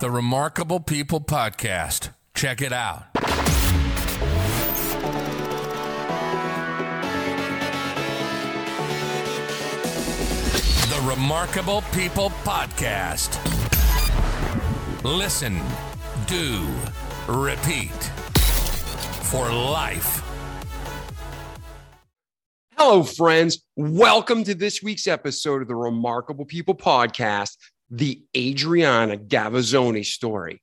The Remarkable People Podcast. Check it out. The Remarkable People Podcast. Listen, do, repeat for life. Hello, friends. Welcome to this week's episode of the Remarkable People Podcast, the Adriana Gavazzoni story.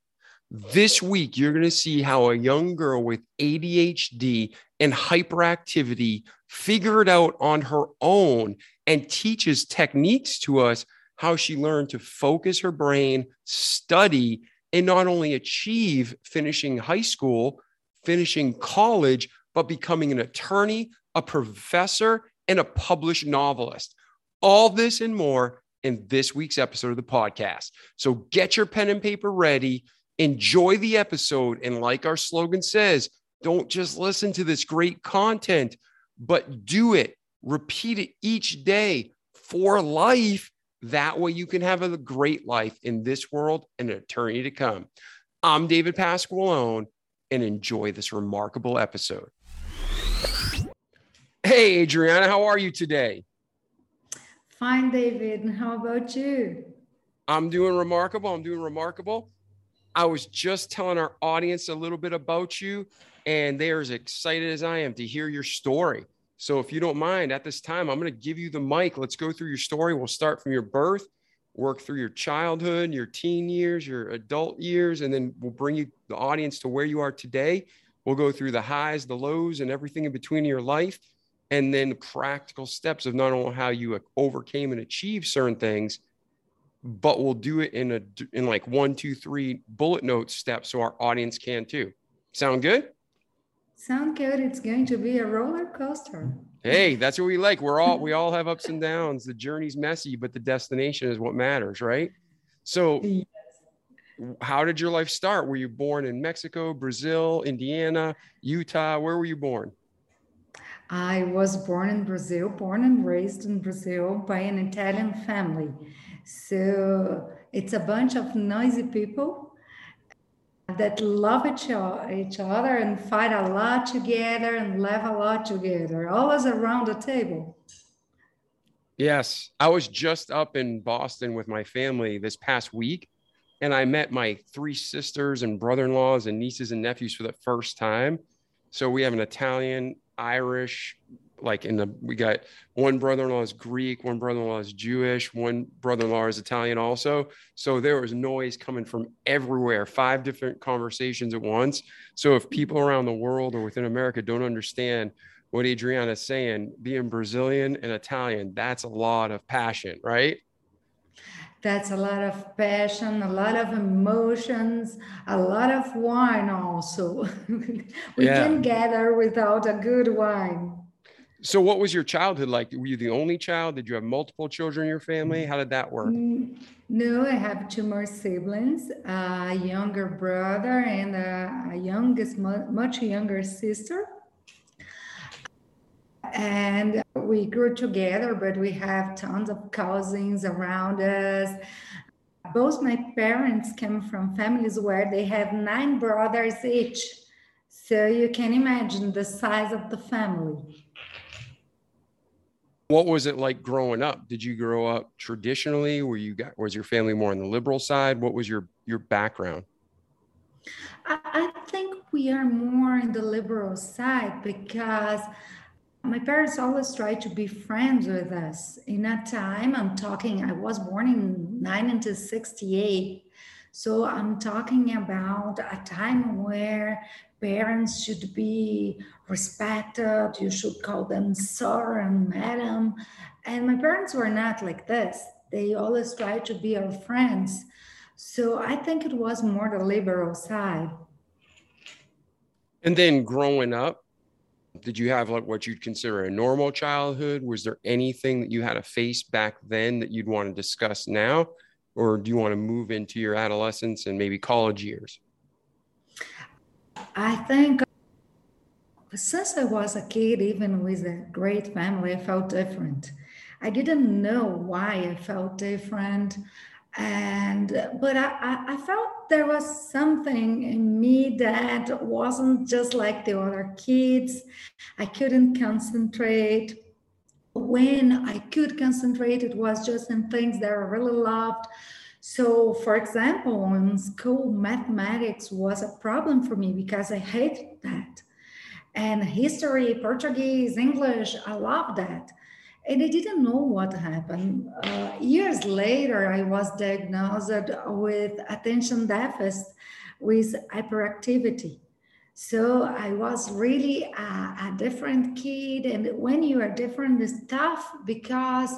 This week, you're going to see how a young girl with ADHD and hyperactivity figured out on her own and teaches techniques to us how she learned to focus her brain, study, and not only achieve finishing high school, finishing college, but becoming an attorney, a professor, and a published novelist. All this and more in this week's episode of the podcast. So get your pen and paper ready, enjoy the episode, and like our slogan says, don't just listen to this great content, but do it, repeat it each day for life. That way you can have a great life in this world and an eternity to come. I'm David Pasqualone and enjoy this remarkable episode. Hey, Adriana, how are you today? Fine, David. And how about you? I'm doing remarkable. I'm doing remarkable. I was just telling our audience a little bit about you, and they're as excited as I am to hear your story. So, if you don't mind, at this time, I'm going to give you the mic. Let's go through your story. We'll start from your birth, work through your childhood, your teen years, your adult years, and then we'll bring you the audience to where you are today. We'll go through the highs, the lows, and everything in between your life and then practical steps of not only how you overcame and achieved certain things but we'll do it in a in like one two three bullet note steps so our audience can too. Sound good? Sound good. It's going to be a roller coaster. Hey that's what we like. We're all we all have ups and downs. The journey's messy but the destination is what matters right? So yes. how did your life start? Were you born in mexico brazil indiana utah? Where were you born I was born in Brazil, born and raised in Brazil by an Italian family. So it's a bunch of noisy people that love each, each other and fight a lot together and laugh a lot together, always around the table. Yes, I was just up in Boston with my family this past week, and I met my three sisters and brother in laws and nieces and nephews for the first time. So we have an Italian, Irish, like in the we got one brother-in-law is Greek, one brother-in-law is Jewish, one brother-in-law is Italian also. So there was noise coming from everywhere, five different conversations at once. So if people around the world or within America don't understand what Adriana is saying, being Brazilian and Italian, that's a lot of passion, right? That's a lot of passion, a lot of emotions, a lot of wine also. we yeah. can gather without a good wine. So, what was your childhood like? Were you the only child? Did you have multiple children in your family? How did that work? Mm, no, I have two more siblings a younger brother and a, a youngest, much younger sister and we grew together, but we have tons of cousins around us. Both my parents came from families where they have nine brothers each. So you can imagine the size of the family. What was it like growing up? Did you grow up traditionally? Were you got was your family more on the liberal side? What was your your background? I, I think we are more in the liberal side because my parents always tried to be friends with us. In that time, I'm talking, I was born in 1968. So I'm talking about a time where parents should be respected. You should call them sir and madam. And my parents were not like this. They always tried to be our friends. So I think it was more the liberal side. And then growing up, did you have like what you'd consider a normal childhood? Was there anything that you had to face back then that you'd want to discuss now? Or do you want to move into your adolescence and maybe college years? I think uh, since I was a kid, even with a great family, I felt different. I didn't know why I felt different. And uh, but I, I felt there was something in me that wasn't just like the other kids. I couldn't concentrate. When i could concentrate it was just in things that i really loved. So for example in school mathematics was a problem for me because i hated that. And history portuguese english i loved that and I didn't know what happened. Uh, years later, I was diagnosed with attention deficit with hyperactivity. So I was really a, a different kid. And when you are different, it's tough because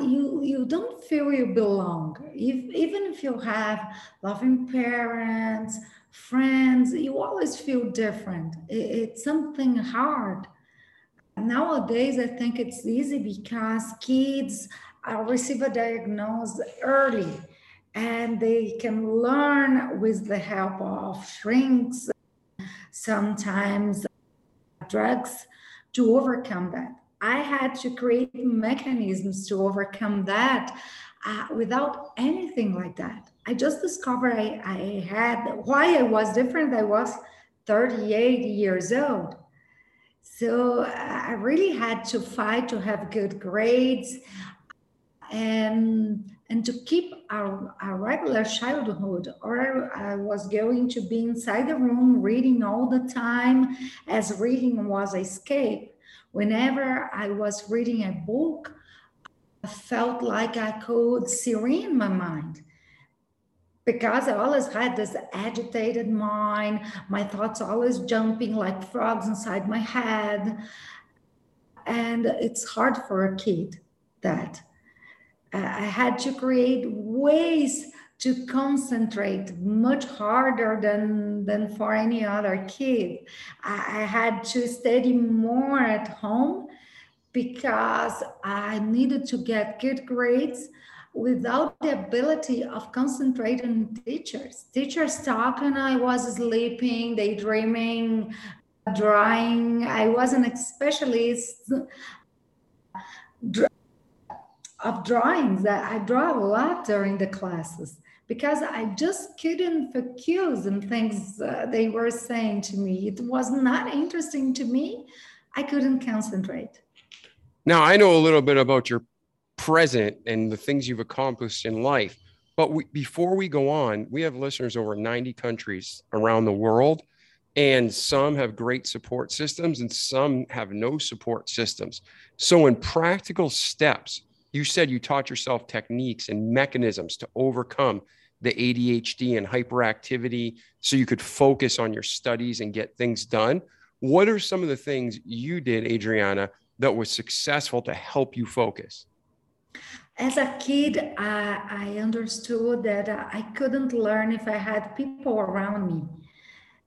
you you don't feel you belong. If, even if you have loving parents, friends, you always feel different. It, it's something hard Nowadays, I think it's easy because kids uh, receive a diagnosis early and they can learn with the help of shrinks, sometimes drugs to overcome that. I had to create mechanisms to overcome that uh, without anything like that. I just discovered I, I had why I was different. I was 38 years old. So I really had to fight to have good grades and and to keep our, our regular childhood or I was going to be inside the room reading all the time as reading was escape. Whenever I was reading a book, I felt like I could serene my mind because I always had this agitated mind, my thoughts always jumping like frogs inside my head. And it's hard for a kid that uh, I had to create ways to concentrate much harder than, than for any other kid. I, I had to study more at home because I needed to get good grades without the ability of concentrating teachers. Teachers talking, I was sleeping, daydreaming, drawing. I wasn't a specialist of drawings. That I draw a lot during the classes because I just couldn't focus on things uh, they were saying to me. It was not interesting to me. I couldn't concentrate. Now, I know a little bit about your present and the things you've accomplished in life. But we, before we go on, we have listeners over 90 countries around the world, and some have great support systems and some have no support systems. So, in practical steps, you said you taught yourself techniques and mechanisms to overcome the ADHD and hyperactivity so you could focus on your studies and get things done. What are some of the things you did, Adriana, that was successful to help you focus? As a kid, I, I understood that I couldn't learn if I had people around me.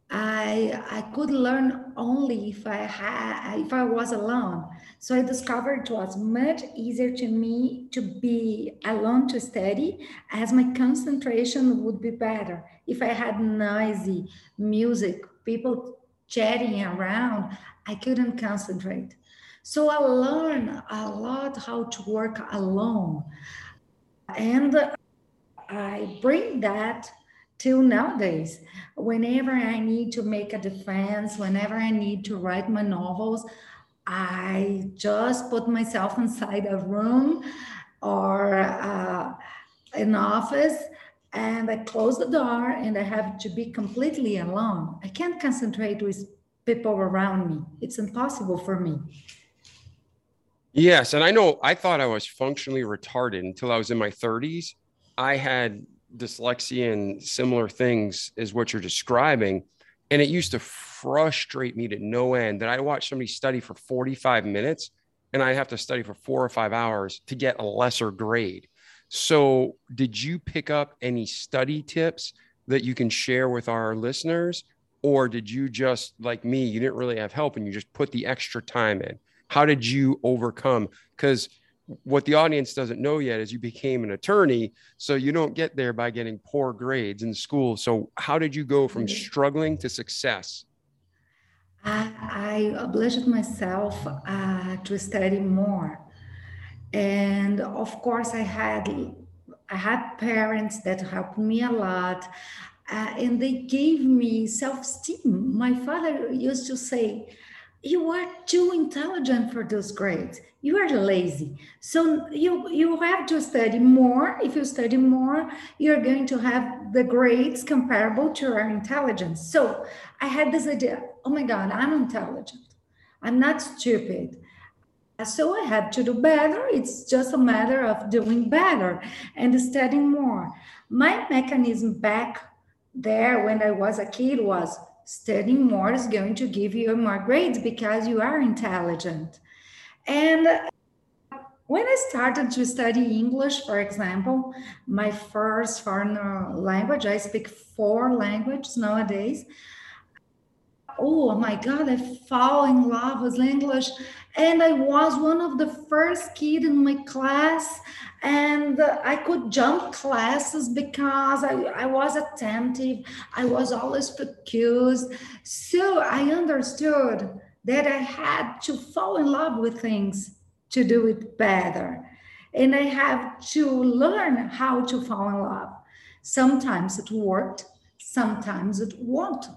I I could learn only if I had if I was alone. So I discovered it was much easier to me to be alone to study, as my concentration would be better if I had noisy music, people chatting around. I couldn't concentrate. So I learned a lot how to work alone. And I bring that till nowadays. Whenever I need to make a defense, whenever I need to write my novels, I just put myself inside a room or uh, an office and I close the door and I have to be completely alone. I can't concentrate with people around me. It's impossible for me. Yes. And I know I thought I was functionally retarded until I was in my 30s. I had dyslexia and similar things is what you're describing. And it used to frustrate me to no end that I watch somebody study for 45 minutes and I'd have to study for four or five hours to get a lesser grade. So, did you pick up any study tips that you can share with our listeners? Or did you just, like me, you didn't really have help and you just put the extra time in? How did you overcome because what the audience doesn't know yet is you became an attorney so you don't get there by getting poor grades in school so how did you go from struggling to success i, I obliged myself uh, to study more and of course i had I had parents that helped me a lot. Uh, and they gave me self-esteem. My father used to say, "You are too intelligent for those grades. You are lazy. So you you have to study more. If you study more, you're going to have the grades comparable to your intelligence." So I had this idea. Oh my God, I'm intelligent. I'm not stupid. Uh, so I had to do better. It's just a matter of doing better and studying more. My mechanism back there when I was a kid was studying more is going to give you more grades because you are intelligent. And when I started to study English, for example, my first foreign uh, language, I speak four languages nowadays oh my God, I fall in love with English. And I was one of the first kid in my class and I could jump classes because I, I was attentive. I was always focused. So I understood that I had to fall in love with things to do it better. And I have to learn how to fall in love. Sometimes it worked, sometimes it won't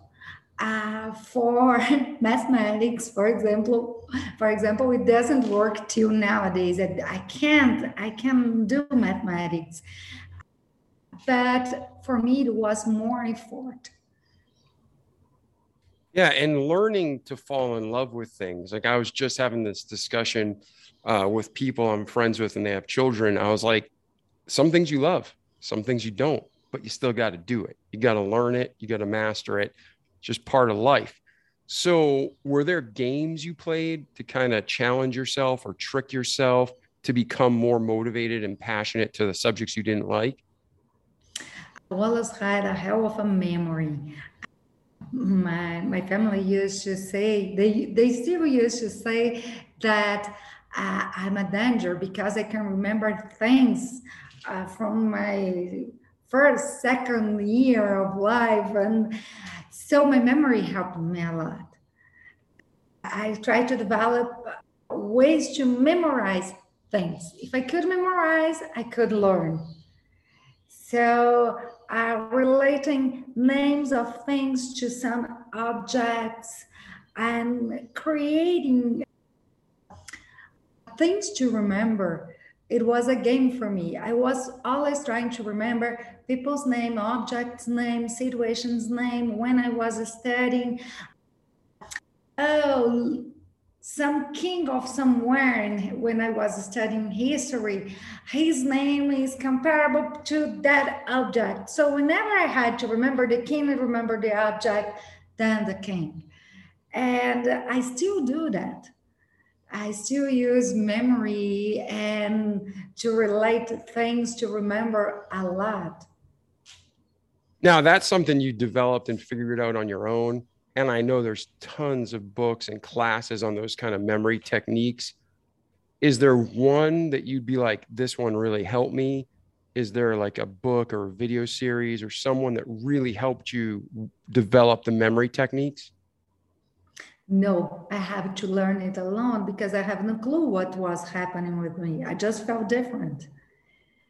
uh, for mathematics, for example, for example, it doesn't work till nowadays. I can't, I can do mathematics, but for me, it was more effort. Yeah, and learning to fall in love with things. Like I was just having this discussion uh, with people I'm friends with, and they have children. I was like, some things you love, some things you don't, but you still got to do it. You got to learn it. You got to master it just part of life. So, were there games you played to kind of challenge yourself or trick yourself to become more motivated and passionate to the subjects you didn't like? I always had a hell of a memory. My my family used to say they they still used to say that uh, I'm a danger because I can remember things uh, from my first second year of life and so my memory helped me a lot. I tried to develop ways to memorize things. If I could memorize, I could learn. So, uh, relating names of things to some objects and creating things to remember. It was a game for me. I was always trying to remember people's name, objects name, situations name, when I was studying. Oh, some king of somewhere when I was studying history, his name is comparable to that object. So whenever I had to remember the king, I remember the object, then the king. And I still do that. I still use memory and to relate things to remember a lot. Now that's something you developed and figured out on your own. And I know there's tons of books and classes on those kind of memory techniques. Is there one that you'd be like, this one really helped me? Is there like a book or a video series or someone that really helped you develop the memory techniques? No, I have to learn it alone because I have no clue what was happening with me. I just felt different.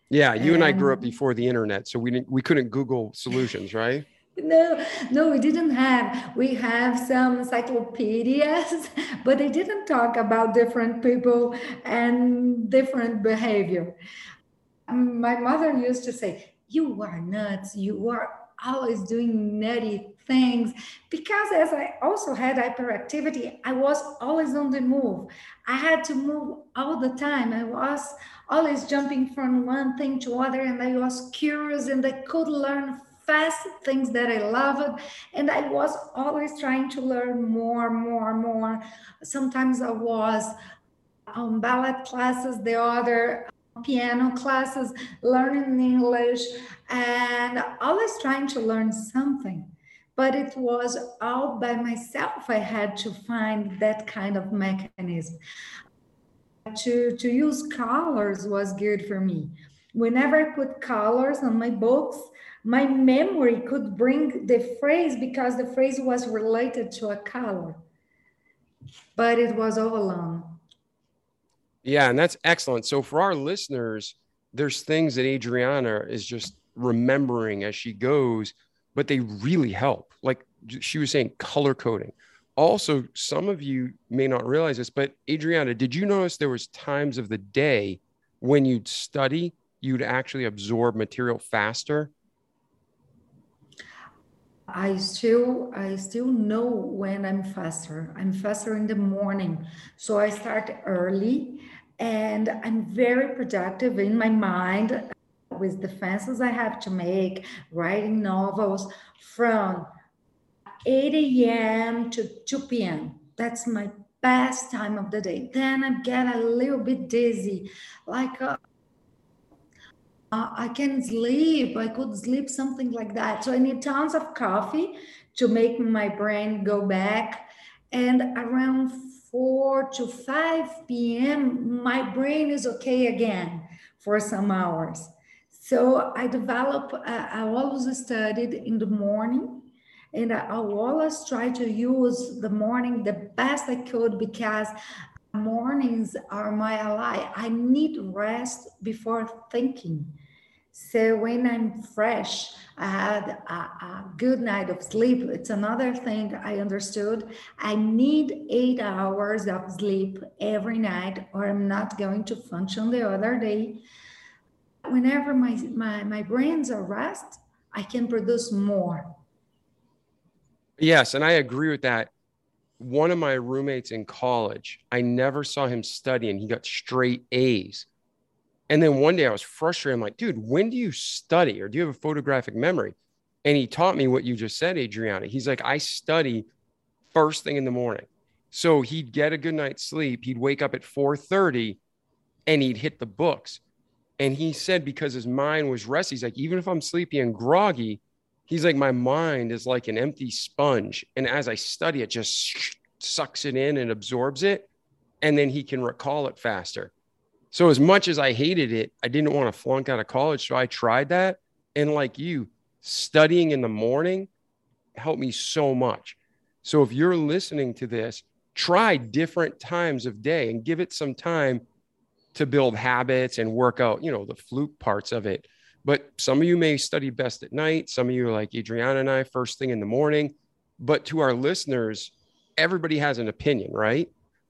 Yeah, you and, and I grew up before the internet, so we didn't we couldn't Google solutions, right? No, no, we didn't have. We have some encyclopedias, but they didn't talk about different people and different behavior. Um, my mother used to say, "You are nuts. You are always doing nutty things." Because as I also had hyperactivity, I was always on the move. I had to move all the time. I was always jumping from one thing to other and i was curious and i could learn fast things that i loved and i was always trying to learn more more more sometimes i was on ballet classes the other piano classes learning english and always trying to learn something but it was all by myself i had to find that kind of mechanism to, to use colors was good for me. Whenever I put colors on my books, my memory could bring the phrase because the phrase was related to a color, but it was all alone. Yeah, and that's excellent. So for our listeners, there's things that Adriana is just remembering as she goes, but they really help. Like she was saying, color coding. Also, some of you may not realize this, but Adriana, did you notice there was times of the day when you'd study, you'd actually absorb material faster? I still I still know when I'm faster. I'm faster in the morning. So I start early and I'm very productive in my mind with the fences I have to make, writing novels from 8 a.m. to 2 p.m. That's my best time of the day. Then I get a little bit dizzy, like uh, I can sleep. I could sleep something like that. So I need tons of coffee to make my brain go back. And around 4 to 5 p.m., my brain is okay again for some hours. So I develop, uh, I always studied in the morning and I always try to use the morning the best I could because mornings are my ally. I need rest before thinking. So when I'm fresh, I had a, a, good night of sleep. It's another thing I understood. I need eight hours of sleep every night, or I'm not going to function the other day. Whenever my, my, my brains are rest, I can produce more. Yes, and I agree with that. One of my roommates in college, I never saw him study, and he got straight A's. And then one day I was frustrated. I'm like, dude, when do you study or do you have a photographic memory? And he taught me what you just said, Adriana. He's like, I study first thing in the morning. So he'd get a good night's sleep. He'd wake up at 4:30 and he'd hit the books. And he said because his mind was rested, he's like, even if I'm sleepy and groggy, he's like, my mind is like an empty sponge. And as I study, it just sucks it in and absorbs it. And then he can recall it faster. So as much as I hated it, I didn't want to flunk out of college. So I tried that. And like you, studying in the morning helped me so much. So if you're listening to this, try different times of day and give it some time to build habits and work out, you know, the fluke parts of it. But some of you may study best at night. Some of you are like Adriana and I, first thing in the morning. But to our listeners, everybody has an opinion, right?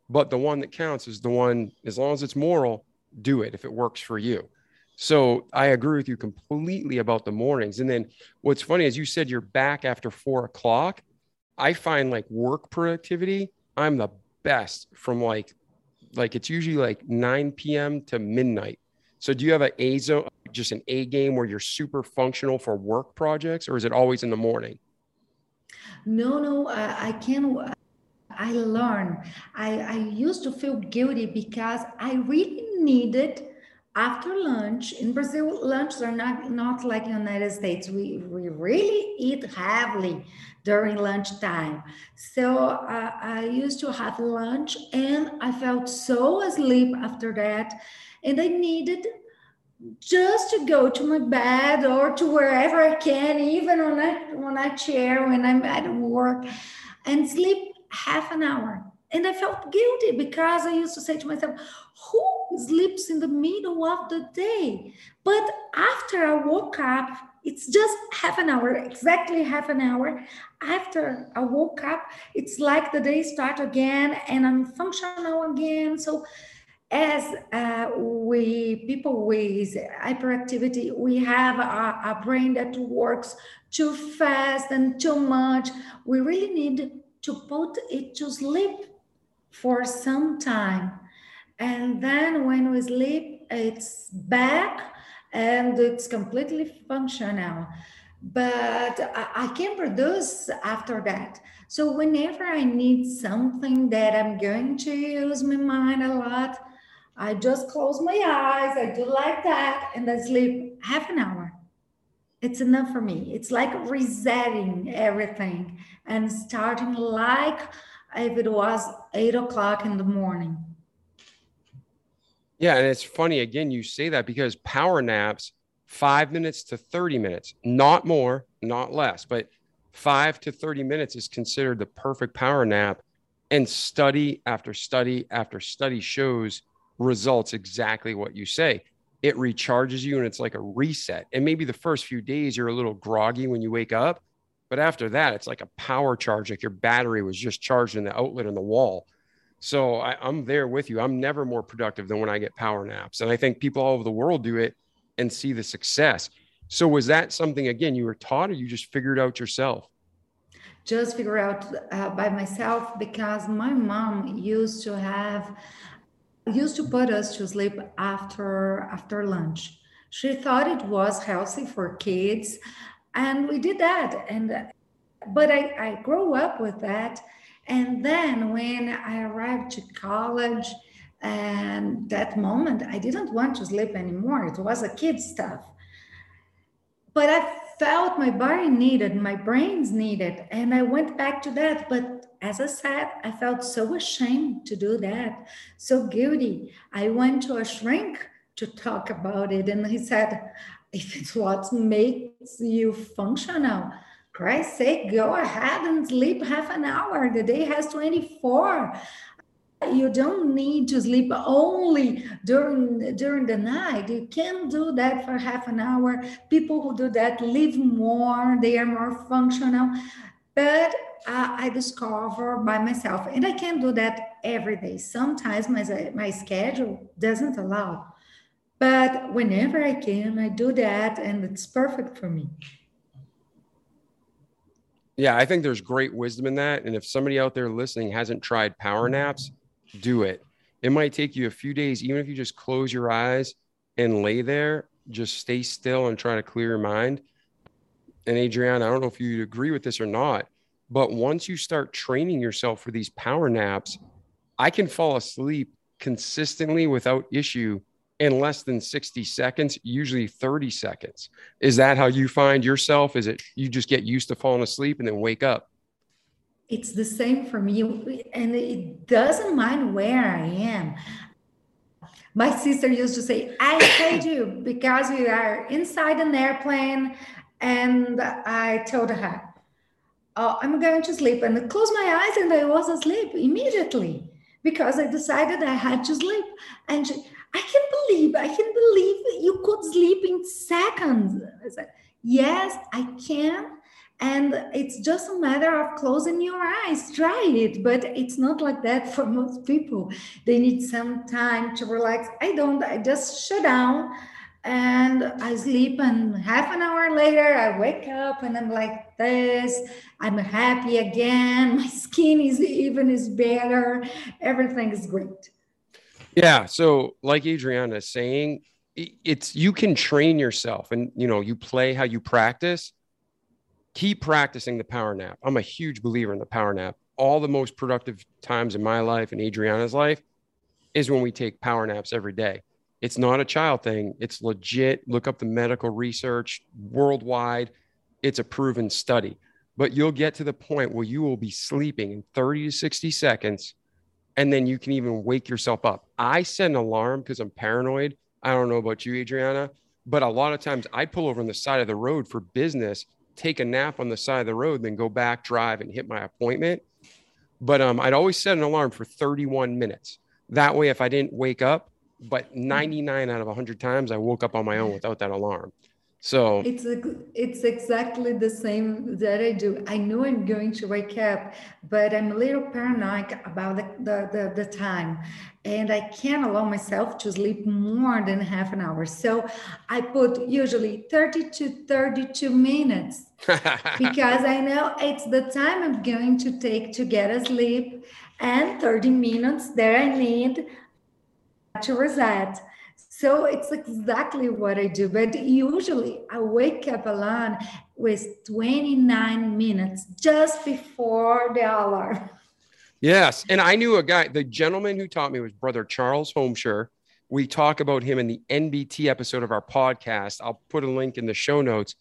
But the one that counts is the one, as long as it's moral, do it if it works for you. So I agree with you completely about the mornings. And then what's funny is you said you're back after four o'clock. I find like work productivity, I'm the best from like like it's usually like 9 p.m. to midnight. So do you have an A zone, just an A game where you're super functional for work projects, or is it always in the morning? No, no, I, I can. I learn. I, I used to feel guilty because I really needed after lunch in brazil lunches are not not like in the united states. We, we really eat heavily during lunchtime. So uh, i used to have lunch and i felt so asleep after that. And i needed just to go to my bed or to wherever i can even on a, on a chair when i'm at work and sleep half an hour and I felt guilty because I used to say to myself, who sleeps in the middle of the day? But after I woke up, it's just half an hour, exactly half an hour. After I woke up, it's like the day start again and I'm functional again. So as uh, we people with hyperactivity, we have a, a brain that works too fast and too much. We really need to put it to sleep for some time. And then when we sleep, it's back and it's completely functional. But I, can produce after that. So whenever I need something that I'm going to use my mind a lot, I just close my eyes, I do like that, and I sleep half an hour. It's enough for me. It's like resetting everything and starting like if it was eight o'clock in the morning. Yeah. And it's funny, again, you say that because power naps, five minutes to 30 minutes, not more, not less, but five to 30 minutes is considered the perfect power nap. And study after study after study shows results exactly what you say. it recharges you and it's like a reset. And maybe the first few days you're a little groggy when you wake up, but after that, it's like a power charge, like your battery was just charged in the outlet in the wall. So I, I'm there with you. I'm never more productive than when I get power naps. And I think people all over the world do it and see the success. So was that something again you were taught or you just figured out yourself? Just figure out uh, by myself because my mom used to have used to put us to sleep after after lunch. She thought it was healthy for kids, and we did that. And but I, I grew up with that. And then when I arrived to college, and that moment, I didn't want to sleep anymore. It was a kid stuff. But I felt my body needed, my brains needed, and I went back to that. But as I said, I felt so ashamed to do that, so guilty. I went to a shrink to talk about it, and he said, if it's what makes you functional, Christ's sake, go ahead and sleep half an hour. The day has 24 you don't need to sleep only during during the night. You can do that for half an hour. People who do that live more. They are more functional. But uh, i discover by myself and i can't do that every day. Sometimes my, my schedule doesn't allow but whenever i can i do that and it's perfect for me yeah i think there's great wisdom in that and if somebody out there listening hasn't tried power naps do it. It might take you a few days, even if you just close your eyes and lay there, just stay still and try to clear your mind. And Adriana, I don't know if you'd agree with this or not, but once you start training yourself for these power naps, I can fall asleep consistently without issue in less than 60 seconds, usually 30 seconds. Is that how you find yourself? Is it you just get used to falling asleep and then wake up? it's the same for me and it doesn't mind where i am my sister used to say i hate you because we are inside an airplane and i told her oh, i'm going to sleep and I closed my eyes and i was asleep immediately because i decided i had to sleep and she, i can't believe i can't believe you could sleep in seconds. I said yes i can. And it's just a matter of closing your eyes. Try it but it's not like that for most people. They need some time to relax. I don't. I just shut down and i sleep and half an hour later i wake up and i'm like this. I'm happy again. My skin is even is better. Everything is great yeah so like adriana is saying it's you can train yourself and you know you play how you practice keep practicing the power nap. I'm a huge believer in the power nap. All the most productive times in my life and Adriana's life is when we take power naps every day. It's not a child thing, it's legit. Look up the medical research worldwide, it's a proven study. But you'll get to the point where you will be sleeping in 30 to 60 seconds, and then you can even wake yourself up. I set an alarm because I'm paranoid. I don't know about you, Adriana, but a lot of times I pull over on the side of the road for business take a nap on the side of the road, then go back, drive, and hit my appointment. But um, I'd always set an alarm for 31 minutes. That way, if I didn't wake up, but 99 out of 100 times, I woke up on my own without that alarm. So it's it's exactly the same that I do. I know I'm going to wake up, but I'm a little paranoid about the, the, the, the time. And I can't allow myself to sleep more than half an hour. So I put usually 30 to 32 minutes because I know it's the time I'm going to take to get asleep and 30 minutes that I need to reset. So it's exactly what I do. But usually I wake up alone with 29 minutes just before the alarm. Yes. And I knew a guy, the gentleman who taught me was brother Charles Homeshire. We talk about him in the NBT episode of our podcast. I'll put a link in the show notes.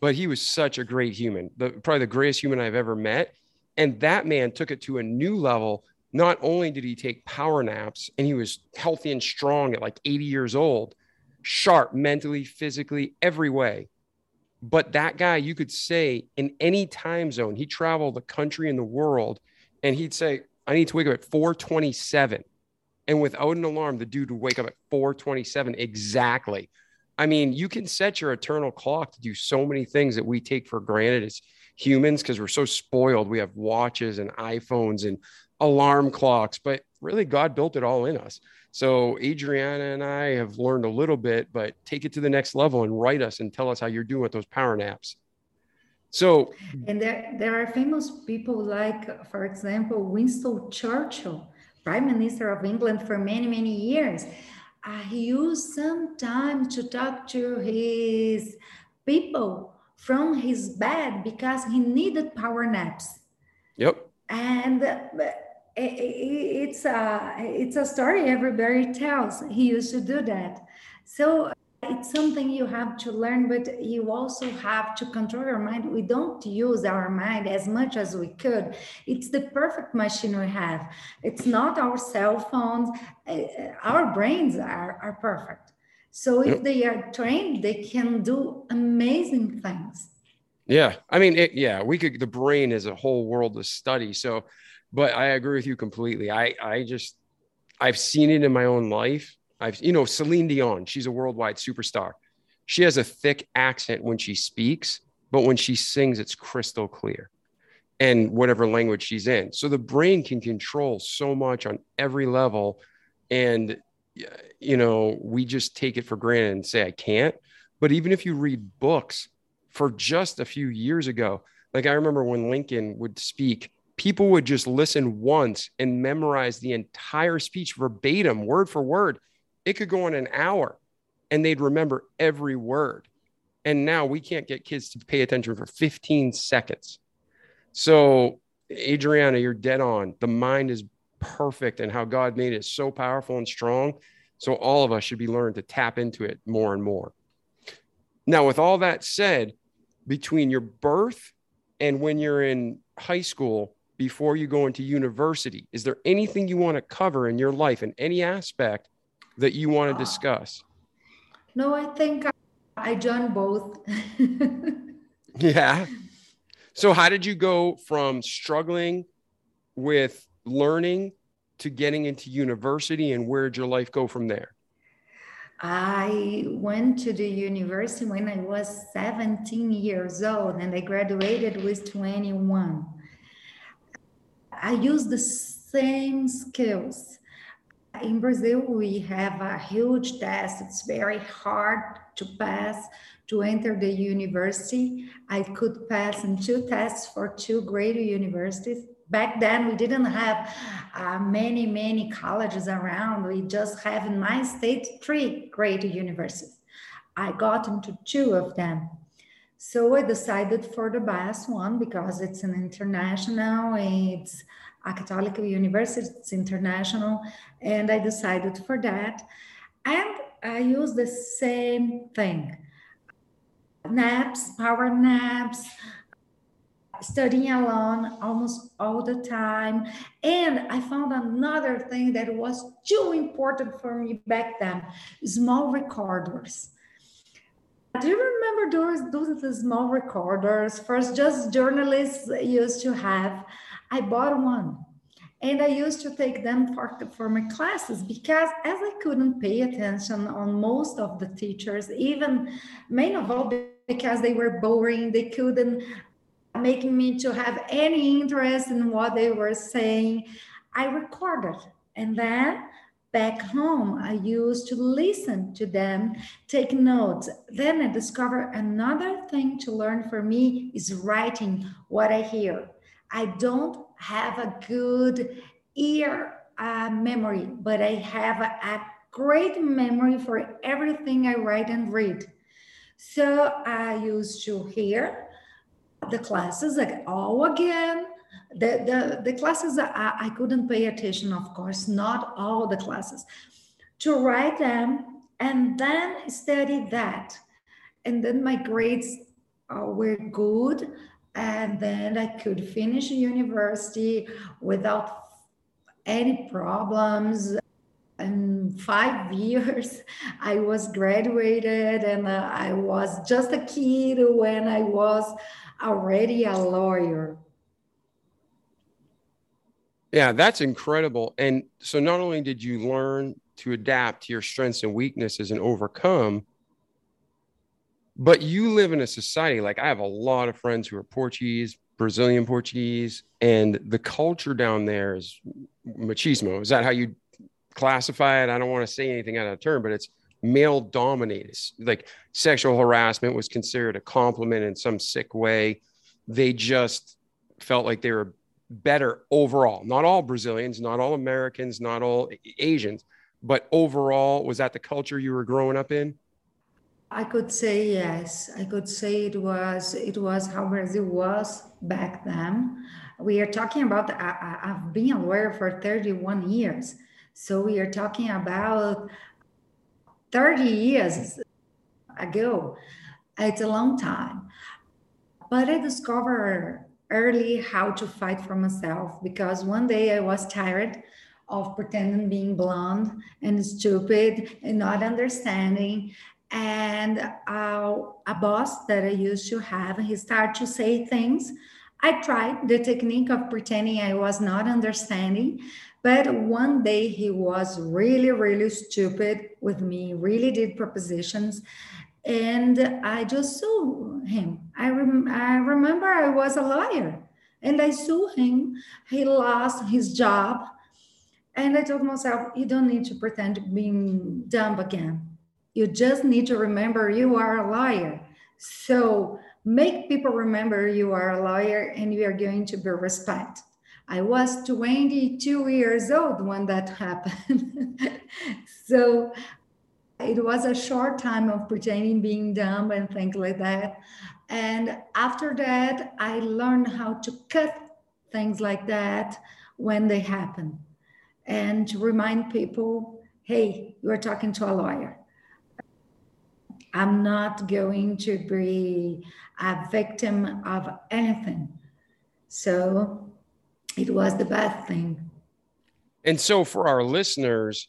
But he was such a great human, the, probably the greatest human I've ever met. And that man took it to a new level not only did he take power naps and he was healthy and strong at like 80 years old, sharp mentally, physically, every way. But that guy, you could say in any time zone, he traveled the country and the world, and he'd say, I need to wake up at 427. And without an alarm, the dude would wake up at 427 exactly. I mean, you can set your eternal clock to do so many things that we take for granted as humans because we're so spoiled. We have watches and iPhones and alarm clocks, but really God built it all in us. So Adriana and I have learned a little bit, but take it to the next level and write us and tell us how you're doing with those power naps. So, and there, there are famous people like, for example, Winston Churchill, Prime Minister of England for many, many years. Uh, he used some time to talk to his people from his bed because he needed power naps. Yep. And uh, it's a it's a story everybody tells. He used to do that. So it's something you have to learn, but you also have to control your mind. We don't use our mind as much as we could. It's the perfect machine we have. It's not our cell phones. Uh, our brains are, are perfect. So if they are trained, they can do amazing things. Yeah. I mean, it, yeah, we could, the brain is a whole world to study. So, but I agree with you completely. I, I just, I've seen it in my own life I've, you know, Celine Dion, she's a worldwide superstar. She has a thick accent when she speaks, but when she sings, it's crystal clear and whatever language she's in. So the brain can control so much on every level. And, you know, we just take it for granted and say, I can't. But even if you read books for just a few years ago, like I remember when Lincoln would speak, people would just listen once and memorize the entire speech verbatim, word for word it could go on an hour and they'd remember every word. And now we can't get kids to pay attention for 15 seconds. So, Adriana, you're dead on. The mind is perfect and how God made it so powerful and strong. So, all of us should be learning to tap into it more and more. Now, with all that said, between your birth and when you're in high school, before you go into university, is there anything you want to cover in your life in any aspect that you want to discuss? No, I think I joined both. yeah. So, how did you go from struggling with learning to getting into university, and where did your life go from there? I went to the university when I was 17 years old and I graduated with 21. I use the same skills in Brazil, we have a huge test. It's very hard to pass to enter the university. I could pass in two tests for two great universities. Back then, we didn't have uh, many, many colleges around. We just have in my state three great universities. I got into two of them. So I decided for the best one because it's an international, it's a Catholic university, it's international, and I decided for that. And I use the same thing naps, power naps, studying alone almost all the time. And I found another thing that was too important for me back then small recorders. Do you remember those, those small recorders? First, just journalists used to have. I bought one and I used to take them for, for my classes because as I couldn't pay attention on most of the teachers, even main of all because they were boring, they couldn't make me to have any interest in what they were saying. I recorded and then back home i used to listen to them take notes then i discovered another thing to learn for me is writing what i hear I don't have a good ear uh, memory, but I have a, a great memory for everything I write and read. So I used to hear the classes like all again. The, the, the classes I, I couldn't pay attention, of course, not all the classes. To write them and then study that. And then my grades uh, were good and then I could finish university without any problems. In five years, I was graduated, and uh, I was just a kid when I was already a lawyer. Yeah, that's incredible. And so not only did you learn to adapt to your strengths and weaknesses and overcome, but you live in a society like I have a lot of friends who are Portuguese, Brazilian Portuguese, and the culture down there is machismo. Is that how you classify it? I don't want to say anything out of turn, but it's male dominated. Like sexual harassment was considered a compliment in some sick way. They just felt like they were better overall. Not all Brazilians, not all Americans, not all Asians, but overall, was that the culture you were growing up in? I could say yes. I could say it was it was how Brazil was back then. We are talking about I, I've been a lawyer for 31 years, so we are talking about 30 years ago. It's a long time, but I discovered early how to fight for myself because one day I was tired of pretending being blonde and stupid and not understanding. And uh, a boss that I used to have, he started to say things. I tried the technique of pretending I was not understanding, but one day he was really, really stupid with me, really did propositions and I just saw him. I, rem- I remember I was a lawyer and I saw him. He lost his job. And I told myself, you don't need to pretend being dumb again. You just need to remember you are a lawyer. So make people remember you are a lawyer and you are going to be respected. I was 22 years old when that happened. so it was a short time of pretending being dumb and things like that. And after that, I learned how to cut things like that when they happen and to remind people hey, you're talking to a lawyer. I'm not going to be a victim of anything. So it was the best thing. And so for our listeners,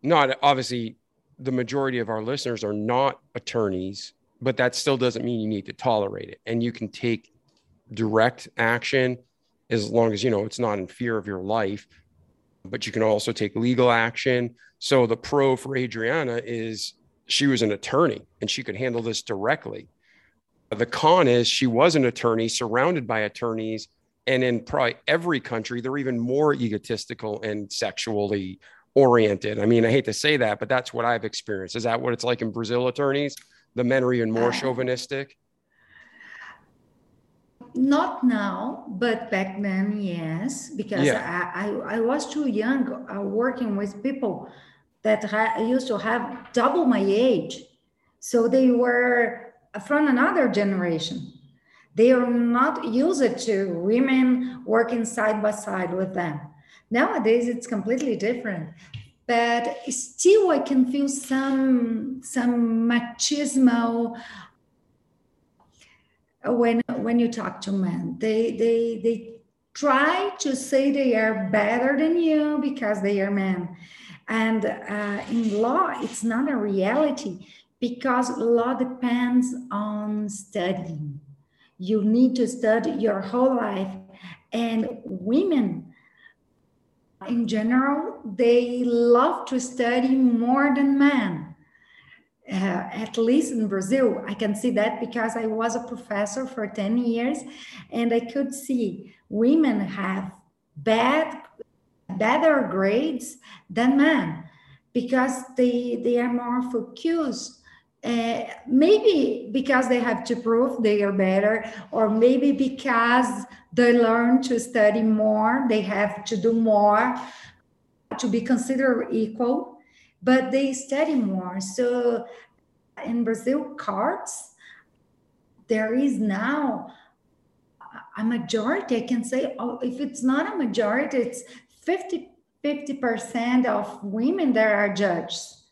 not obviously the majority of our listeners are not attorneys, but that still doesn't mean you need to tolerate it. And you can take direct action as long as you know it's not in fear of your life, but you can also take legal action. So the pro for Adriana is she was an attorney and she could handle this directly. The con is she was an attorney surrounded by attorneys. And in probably every country, they're even more egotistical and sexually oriented. I mean, I hate to say that, but that's what I've experienced. Is that what it's like in Brazil attorneys? The men are even more uh, chauvinistic? Not now, but back then, yes, because yeah. I, I, I, was too young uh, working with people that ha- used to have double my age. So they were from another generation. They are not used to women working side by side with them. Nowadays, it's completely different. But still, I can feel some some machismo when when you talk to men. They they they try to say they are better than you because they are men. And uh, in law, it's not a reality because law depends on studying. You need to study your whole life. And women in general, they love to study more than men. Uh, at least in Brazil, I can see that because I was a professor for 10 years and I could see women have bad, better grades than men because they, they are more focused uh, maybe because they have to prove they are better, or maybe because they learn to study more, they have to do more to be considered equal, but they study more. So in Brazil, cards, there is now a majority. I can say, oh, if it's not a majority, it's 50 50% of women that are judges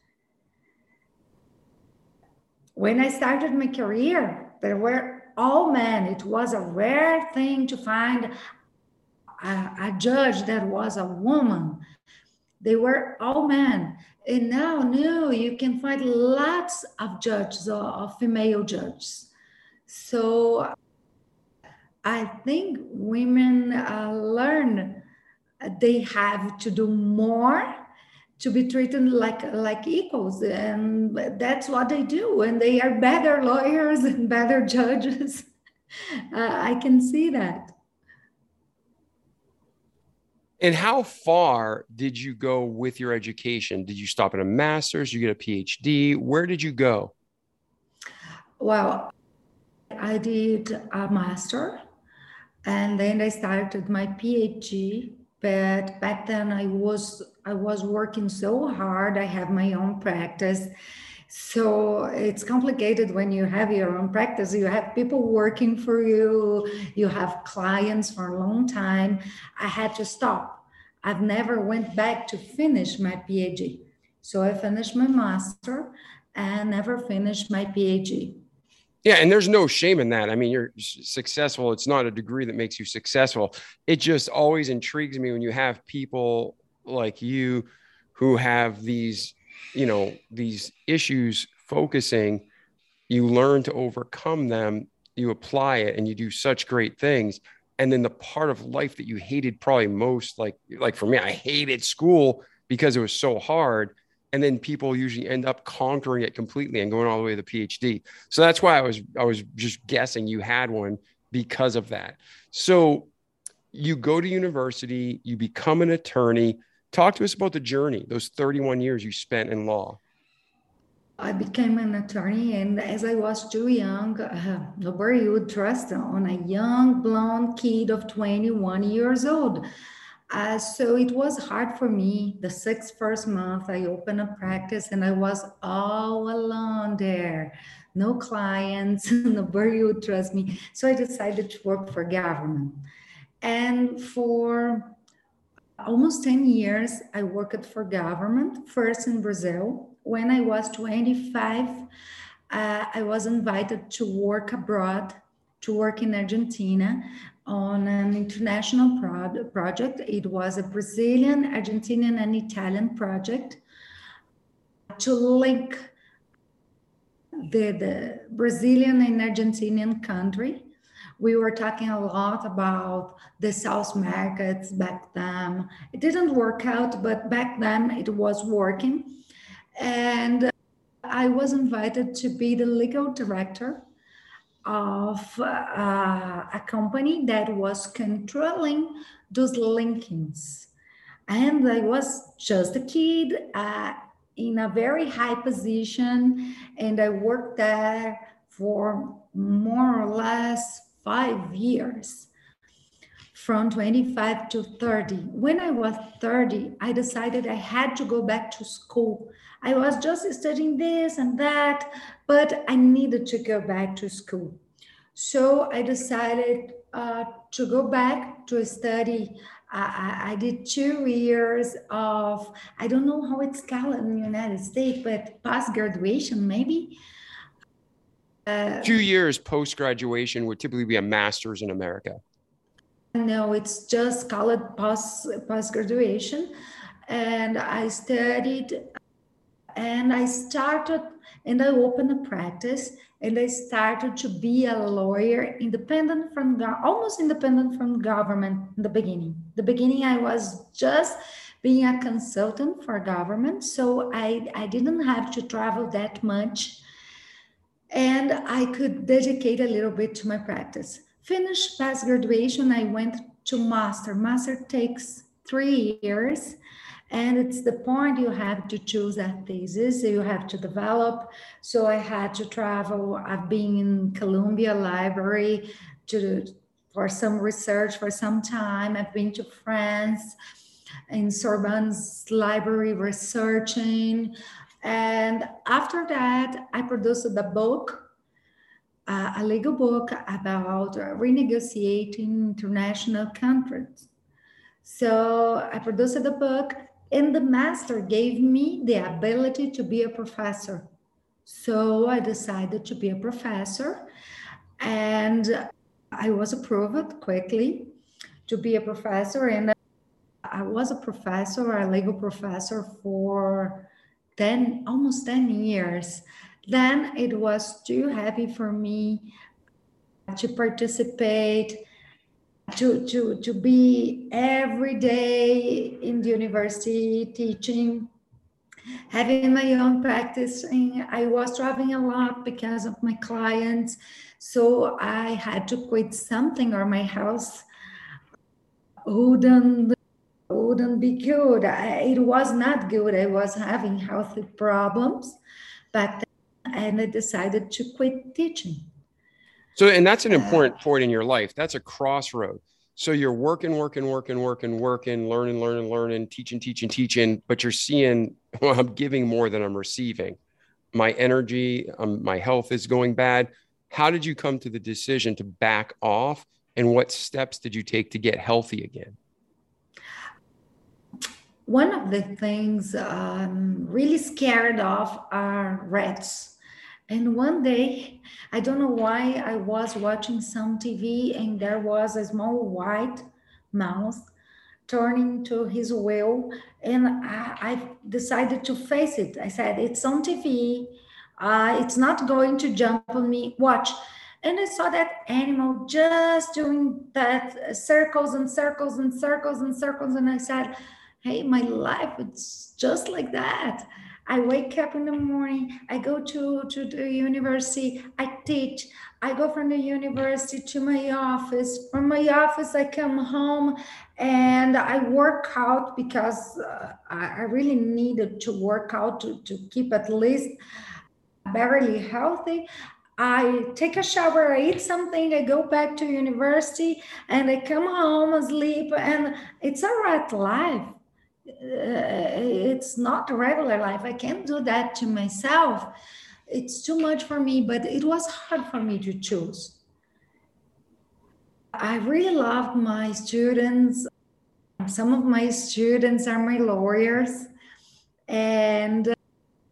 when I started my career, there were all men. It was a rare thing to find a, a judge that was a woman. They were all men. And now, no, you can find lots of judges, of female judges. So I think women uh, learn they have to do more to be treated like like equals. And that's what they do. And they are better lawyers and better judges. Uh, i can see that. And how far did you go with your education? Did you stop at a master's? You get a phd where did you go? Well i did a master and then i started my phd but back then i was i was working so hard i have my own practice. So it's complicated when you have your own practice. You have people working for you you have clients for a long time. I had to stop. I've never went back to finish my phd so i finished my master and never finished my phd yeah, and there's no shame in that. I mean, you're successful. It's not a degree that makes you successful. It just always intrigues me when you have people like you who have these, you know, these issues focusing, you learn to overcome them, you apply it and you do such great things. And then the part of life that you hated probably most like like for me, I hated school because it was so hard and then people usually end up conquering it completely and going all the way to the phd so that's why i was i was just guessing you had one because of that. So you go to university you become an attorney. Talk to us about the journey those 31 years you spent in law. I became an attorney, and as I was too young, uh, nobody would trust on a young blonde kid of 21 years old. Uh, so it was hard for me. The six first month, I opened a practice and I was all alone there. No clients, nobody would trust me. So I decided to work for government. And for almost 10 years, I worked for government, first in Brazil. When I was 25, uh, I was invited to work abroad, to work in Argentina on an international pro- project. It was a Brazilian, Argentinian, and Italian project to link the, the Brazilian and Argentinian country. We were talking a lot about the South markets back then. It didn't work out, but back then it was working. And I was invited to be the legal director of uh, a company that was controlling those linkings. And I was just a kid uh, in a very high position, and I worked there for more or less five years from 25 to 30. When I was 30, I decided I had to go back to school. I was just studying this and that, but I needed to go back to school. So I decided uh, to go back to study. I, I, did two years of, I don't know how it's called in the United States, but post graduation, maybe. Uh, two years post graduation would typically be a master's in America. No, it's just called post post graduation, and I studied, and I started, and I opened a practice, and I started to be a lawyer, independent from almost independent from government in the beginning. The beginning, I was just being a consultant for government, so I I didn't have to travel that much, and I could dedicate a little bit to my practice finished past graduation, I went to master. Master takes three years. And it's the point you have to choose a thesis, you have to develop. So I had to travel. I've been in Columbia Library to for some research for some time. I've been to France in Sorbonne's library researching. And after that, I produced the book uh, a legal book about renegotiating international contracts. So I produced the book, and the master gave me the ability to be a professor. So I decided to be a professor, and I was approved quickly to be a professor. And I was a professor, a legal professor for 10, almost 10 years. Then it was too heavy for me to participate to, to, to be every day in the university teaching, having my own practice. And I was traveling a lot because of my clients. So I had to quit something or my house wouldn't wouldn't be good. I, it was not good. I was having health problems but and I decided to quit teaching. So, and that's an important point in your life. That's a crossroad. So you're working, working, working, working, working, learning, learning, learning, teaching, teaching, teaching, but you're seeing, well, I'm giving more than I'm receiving. My energy, um, my health is going bad. How did you come to the decision to back off? And what steps did you take to get healthy again? One of the things I'm really scared of are rats and one day, I don't know why, I was watching some TV and there was a small white mouse turning to his wheel. And I, I decided to face it. I said, It's on TV. Uh, it's not going to jump on me. Watch. And I saw that animal just doing that circles and circles and circles and circles. And I said, Hey, my life, it's just like that. I wake up in the morning, I go to, to the university, I teach, I go from the university to my office. From my office, I come home and I work out because uh, I really needed to work out to, to keep at least barely healthy. I take a shower, I eat something, I go back to university, and I come home, sleep, and it's a rat life it's not a regular life. I can't do that to myself. It's too much for me, but it was hard for me to choose. I really loved my students. Some of my students are my lawyers. And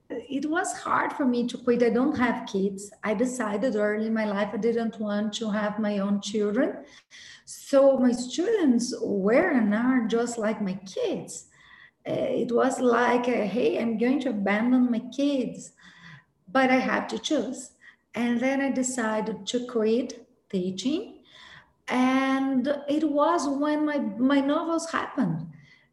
it was hard for me to quit. I don't have kids. I decided early in my life I didn't want to have my own children. So my students were and are just like my kids uh, it was like, uh, hey, I'm going to abandon my kids, but I have to choose. And then I decided to quit teaching. And it was when my, my novels happened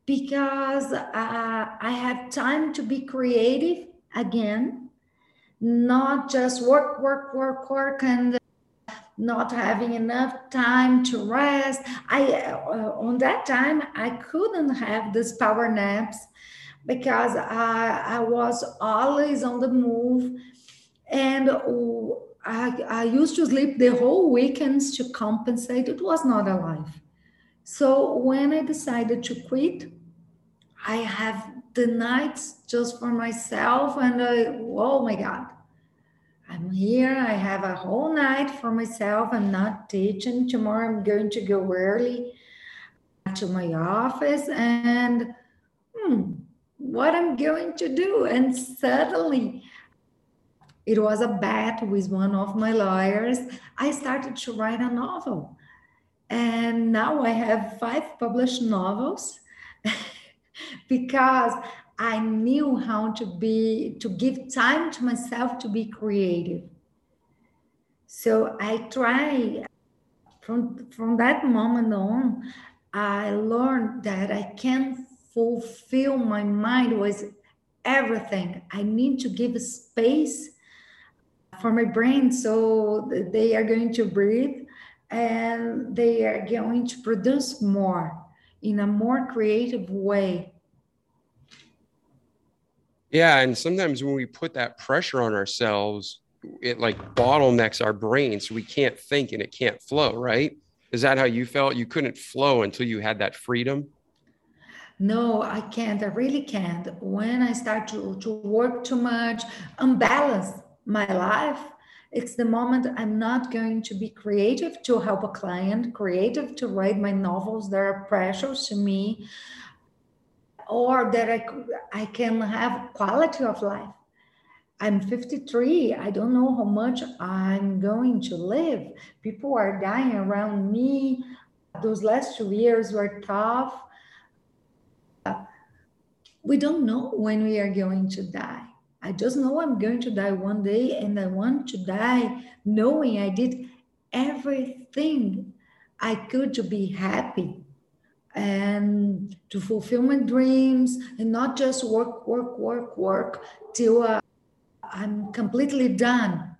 because uh, I have time to be creative again, not just work, work, work, work, and not having enough time to rest. I uh, on that time I couldn't have these power naps because I, I was always on the move, and I, I used to sleep the whole weekends to compensate. It was not a life. So when I decided to quit, I have the nights just for myself, and I, oh my God I'm here. I have a whole night for myself. I'm not teaching. Tomorrow I'm going to go early to my office and hmm, what I'm going to do. And suddenly it was a bet with one of my lawyers. I started to write a novel. And now I have five published novels because I knew how to be, to give time to myself to be creative. So I try from, from that moment on, I learned that I can fulfill my mind with everything. I need to give space for my brain so they are going to breathe and they are going to produce more in a more creative way yeah. And sometimes when we put that pressure on ourselves, it like bottlenecks our brain so we can't think and it can't flow, right? Is that how you felt? You couldn't flow until you had that freedom? No, I can't. I really can't. When I start to, to work too much, unbalance my life, it's the moment I'm not going to be creative to help a client, creative to write my novels that are precious to me or that I, I can have quality of life. I'm 53. I don't know how much I'm going to live. People are dying around me. Those last two years were tough. We don't know when we are going to die. I just know I'm going to die one day, and I want to die knowing I did everything I could to be happy and to fulfill my dreams and not just work, work, work, work till uh, I'm completely done.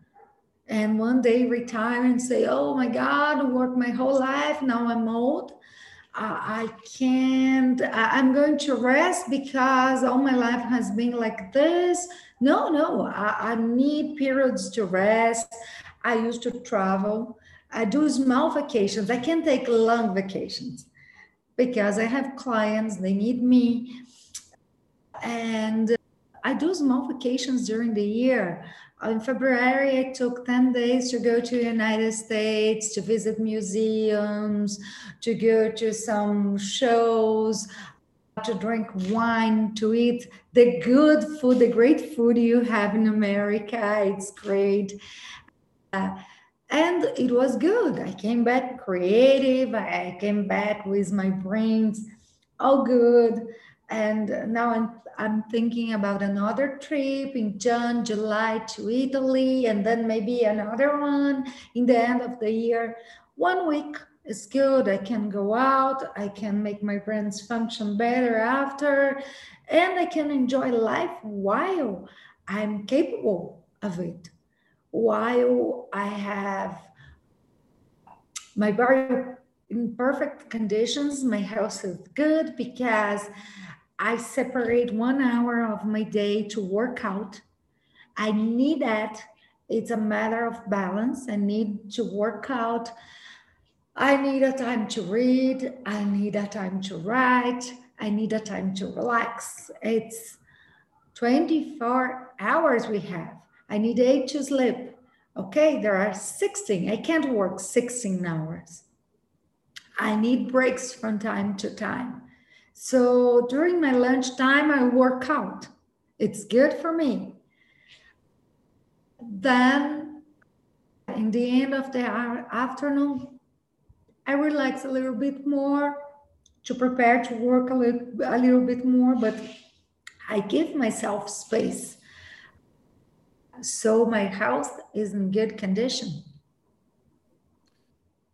And one day retire and say, oh my God, work my whole life. Now I'm old. I can't, I'm going to rest because all my life has been like this. No, no, I, I need periods to rest. I used to travel. I do small vacations. I can't take long vacations because I have clients, they need me. And I do small vacations during the year. In February, I took 10 days to go to the United States, to visit museums, to go to some shows, to drink wine, to eat the good food, the great food you have in America. It's great. Uh, and it was good. I came back creative. I came back with my brains all good. And now I'm, I'm thinking about another trip in June, July to Italy, and then maybe another one in the end of the year. One week is good. I can go out, I can make my brains function better after, and I can enjoy life while I'm capable of it while I have my body in perfect conditions, my health is good because I separate one hour of my day to work out. I need that. It's a matter of balance. I need to work out. I need a time to read. I need a time to write. I need a time to relax. It's 24 hours we have. I need eight to sleep. Okay, there are 16. I can't work 16 hours. I need breaks from time to time. So during my lunchtime, I work out. It's good for me. Then, in the end of the afternoon, I relax a little bit more to prepare to work a little, a little bit more, but I give myself space so my health is in good condition.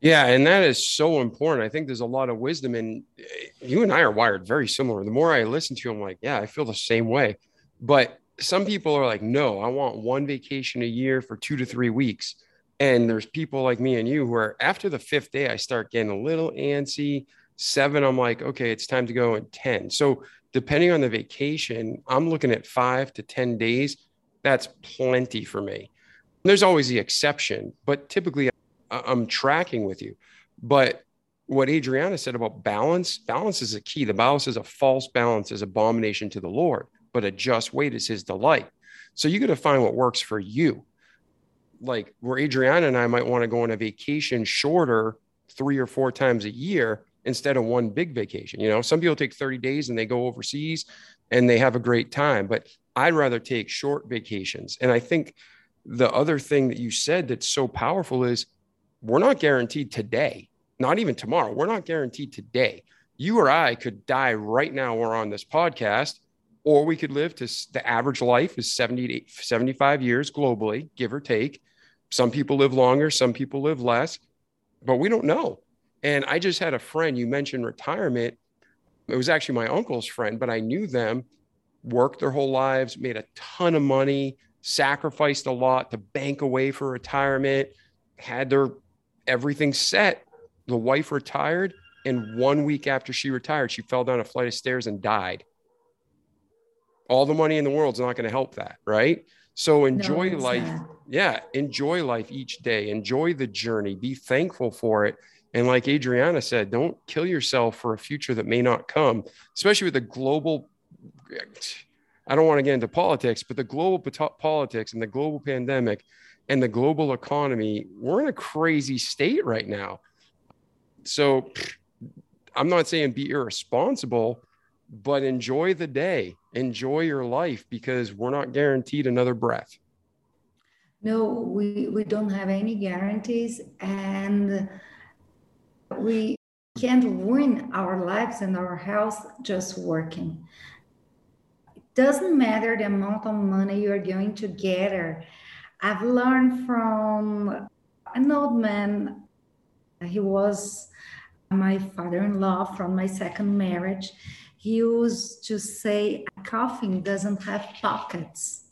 Yeah, and that is so important. I think there's a lot of wisdom, and eh, you and I are wired very similar. The more I listen to you, I'm like, yeah, I feel the same way. But some people are like, no, I want one vacation a year for two to three weeks. And there's people like me and you who are after the fifth day, I start getting a little antsy. Seven, I'm like, okay, it's time to go. And 10. So, depending on the vacation, I'm looking at five to 10 days that's plenty for me. There's always the exception, but typically I'm tracking with you. But what Adriana said about balance, balance is a key. The balance is a false balance is abomination to the Lord, but a just weight is his delight. So you got to find what works for you. Like where Adriana and I might want to go on a vacation shorter three or four times a year instead of one big vacation. You know, some people take 30 days and they go overseas and they have a great time. But I'd rather take short vacations. And I think the other thing that you said that's so powerful is we're not guaranteed today, not even tomorrow. We're not guaranteed today. You or I could die right now. We're on this podcast, or we could live to the average life is 70 to 75 years globally, give or take. Some people live longer, some people live less, but we don't know. And I just had a friend, you mentioned retirement. It was actually my uncle's friend, but I knew them worked their whole lives, made a ton of money, sacrificed a lot to bank away for retirement, had their everything set. The wife retired, and one week after she retired, she fell down a flight of stairs and died. All the money in the world's not going to help that, right? So enjoy no, life. Not. Yeah, enjoy life each day. Enjoy the journey. Be thankful for it. And like Adriana said, don't kill yourself for a future that may not come, especially with the global I don't want to get into politics, but the global politics and the global pandemic and the global economy, we're in a crazy state right now. So I'm not saying be irresponsible, but enjoy the day, enjoy your life because we're not guaranteed another breath. No, we, we don't have any guarantees and we can't ruin our lives and our health just working It doesn't matter the amount of money you're going to gather. I've learned from an old man He was my father in law from my second marriage. He used to say, a coffin doesn't have pockets.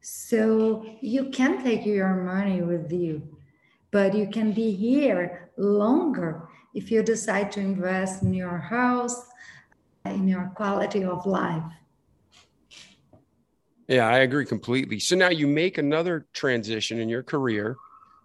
So you can take your money with you, but you can be here longer if you decide to invest in your house, uh, in your quality of life. Yeah, I agree completely. So now you make another transition in your career.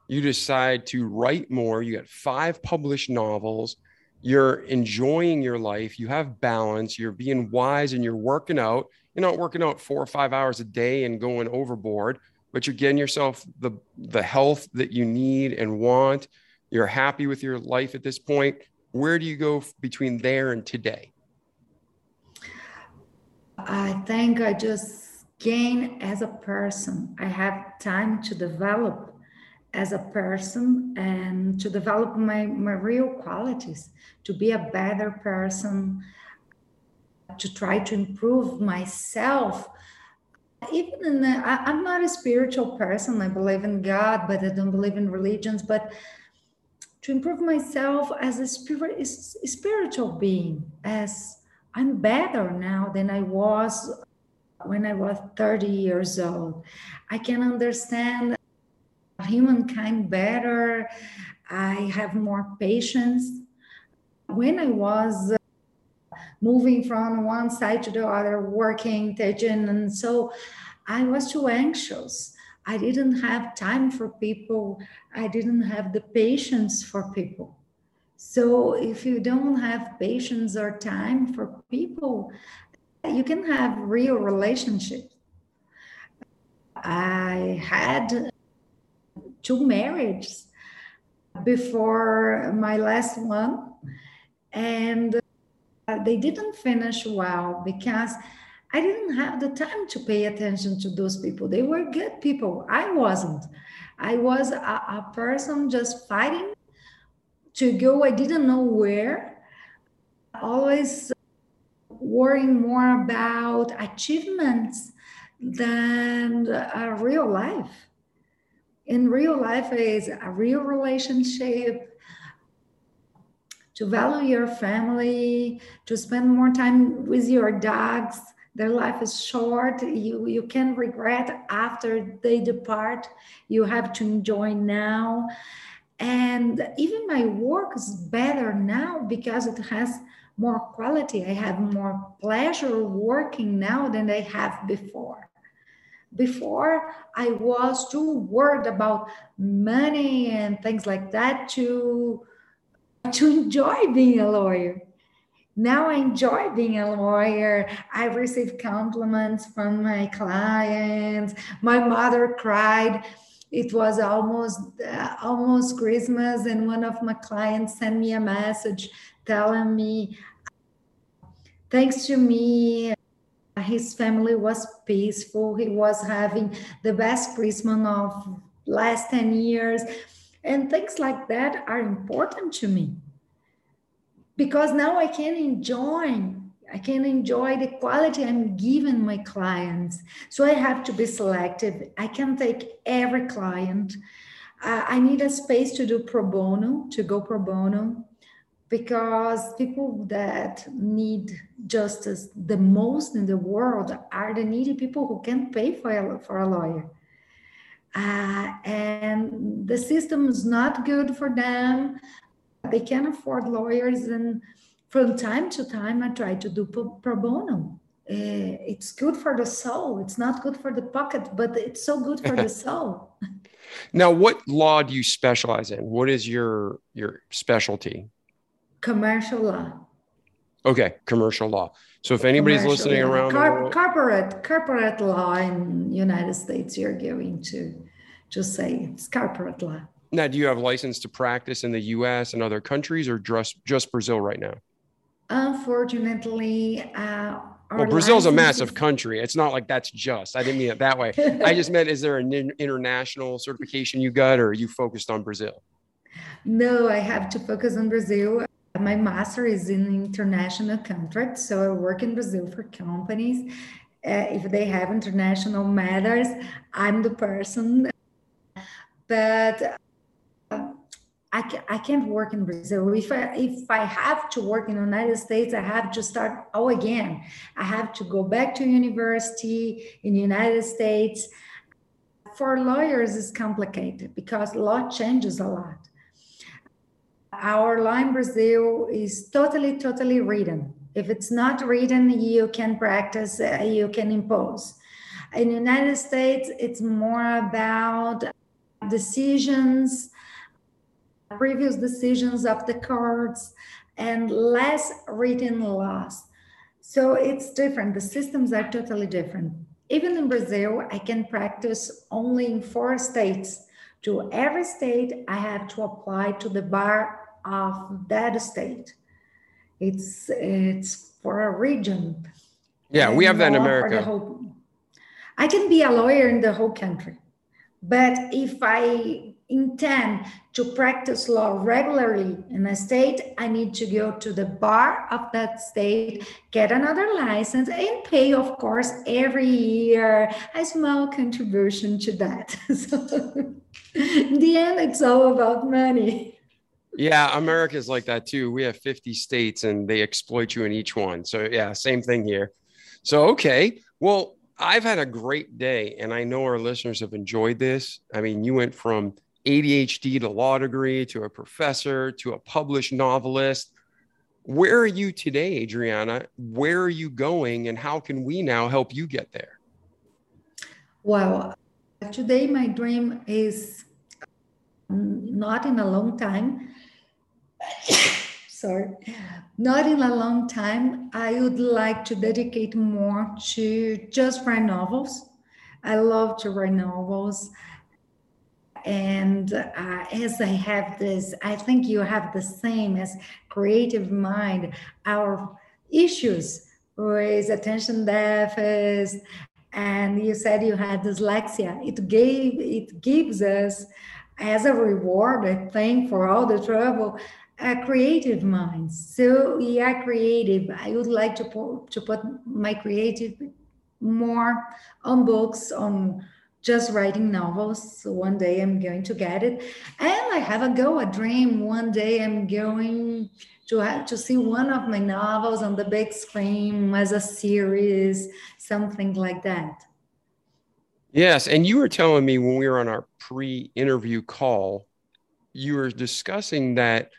You decide to write more. You got five published novels. You're enjoying your life. You have balance. You're being wise and you're working out. You're not working out four or five hours a day and going overboard, but you're getting yourself the, the health that you need and want. You're happy with your life at this point. Where do you go between there and today? I think I just gain as a person. I have time to develop as a person and to develop my, my real qualities, to be a better person, to try to improve myself. Even in the, I, I'm not a spiritual person. I believe in God, but I don't believe in religions. But to improve myself as a spirit, spiritual being, as I'm better now than I was when I was 30 years old. I can understand humankind better. I have more patience. When I was uh, moving from one side to the other, working, teaching, and so I was too anxious. I didn't have time for people. I didn't have the patience for people. So if you don't have patience or time for people, you can have real relationships. I had two marriages before my last one, and uh, they didn't finish well because I didn't have the time to pay attention to those people. They were good people. I wasn't. I was a, a person just fighting to go, I didn't know where. Always worrying more about achievements than a real life. In real life is a real relationship, to value your family, to spend more time with your dogs. Their life is short. You, you can regret after they depart. You have to enjoy now. And even my work is better now because it has more quality. I have more pleasure working now than I have before. Before, I was too worried about money and things like that to, to enjoy being a lawyer. Now I enjoy being a lawyer. I receive compliments from my clients. My mother cried it was almost uh, almost christmas and one of my clients sent me a message telling me, thanks to me, his family was peaceful. He was having the best Christmas of last 10 years. And things like that are important to me because now I can enjoy I can enjoy the quality I'm giving my clients. So I have to be selective. I can take every client. Uh, I need a space to do pro bono, to go pro bono because people that need justice the most in the world are the needy people who can't pay for a, for a lawyer. Uh, and the system is not good for them. They can't afford lawyers. And from time to time, I try to do pro bono. Uh, it's good for the soul. It's not good for the pocket, but it's so good for the soul. Now, what law do you specialize in? What is your your specialty? commercial law. Okay, commercial law. So if anybody's commercial, listening around Car- world- corporate corporate law in United States, you're going to just say it's corporate law. Now, do you have license to practice in the U.S. and other countries, or just just Brazil right now? Unfortunately, uh, well, Brazil's a massive country. It's not like that's just. I didn't mean it that way. I just meant, is there an international certification you got, or are you focused on Brazil? No, I have to focus on Brazil. My master is in international contracts, so I work in Brazil for companies. Uh, if they have international matters, I'm the person. But I, can, I can't work in Brazil. If I, if I have to work in the United States, I have to start all again. I have to go back to university in the United States. For lawyers, it's complicated because law changes a lot. Our law in Brazil is totally, totally written. If it's not written, you can practice, uh, you can impose. In the United States, it's more about decisions previous decisions of the courts and less written laws. So it's different. The systems are totally different. Even in Brazil, I can practice only in four states. To every state, I have to apply to the bar of that state. It's it's for a region. Yeah, we have that in America. Whole, I can be a lawyer in the whole country, but if I intend to practice law regularly in a state, I need to go to the bar of that state, get another license, and pay, of course, every year a small contribution to that. so, in the end, it's all about money. Yeah, America's like that too. We have 50 states and they exploit you in each one. So, yeah, same thing here. So, okay. Well, I've had a great day and I know our listeners have enjoyed this. I mean, you went from ADHD to law degree to a professor to a published novelist. Where are you today, Adriana? Where are you going, and how can we now help you get there? Well, today my dream is um, not in a long time. Sorry, not in a long time. I would like to dedicate more to just write novels. I love to write novels and uh, as I have this, I think you have the same as creative mind. Our issues with attention deficit, and you said you had dyslexia. It gave it gives us as a reward, I think, for all the trouble, a creative mind. So are creative. I would like to put, to put my creative more on books on just writing novels. So one day I'm going to get it. And I have a go, a dream. One day I'm going to have to see one of my novels on the big screen as a series, something like that. Yes. And you were telling me when we were on our pre interview call, you were discussing that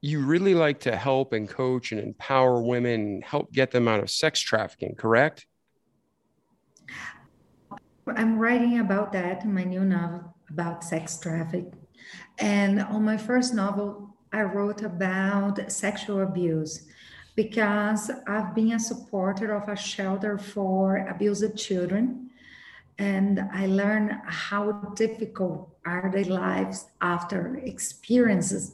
you really like to help and coach and empower women help get them out of sex trafficking, correct? I'm writing about that in my new novel about sex traffic. And on my first novel, I wrote about sexual abuse because I've been a supporter of a shelter for abused children. And I learned how difficult are their lives after experiences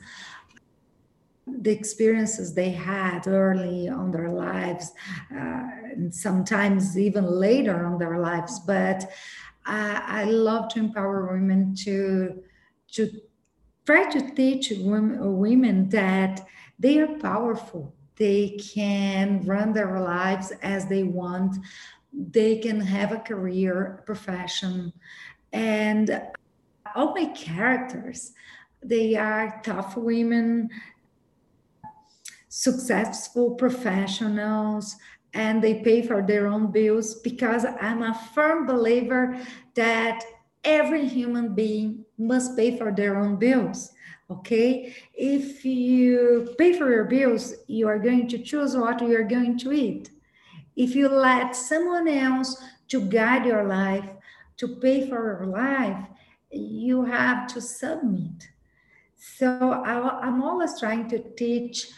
the experiences they had early on their lives, uh, and sometimes even later on their lives. But I, I love to empower women to to try to teach women, women that they are powerful. They can run their lives as they want. They can have a career, a profession, and all my characters. They are tough women successful professionals and they pay for their own bills because I'm a firm believer that every human being must pay for their own bills. Okay, if you pay for your bills, you are going to choose what you are going to eat. If you let someone else to guide your life, to pay for your life, you have to submit. So I, am always trying to teach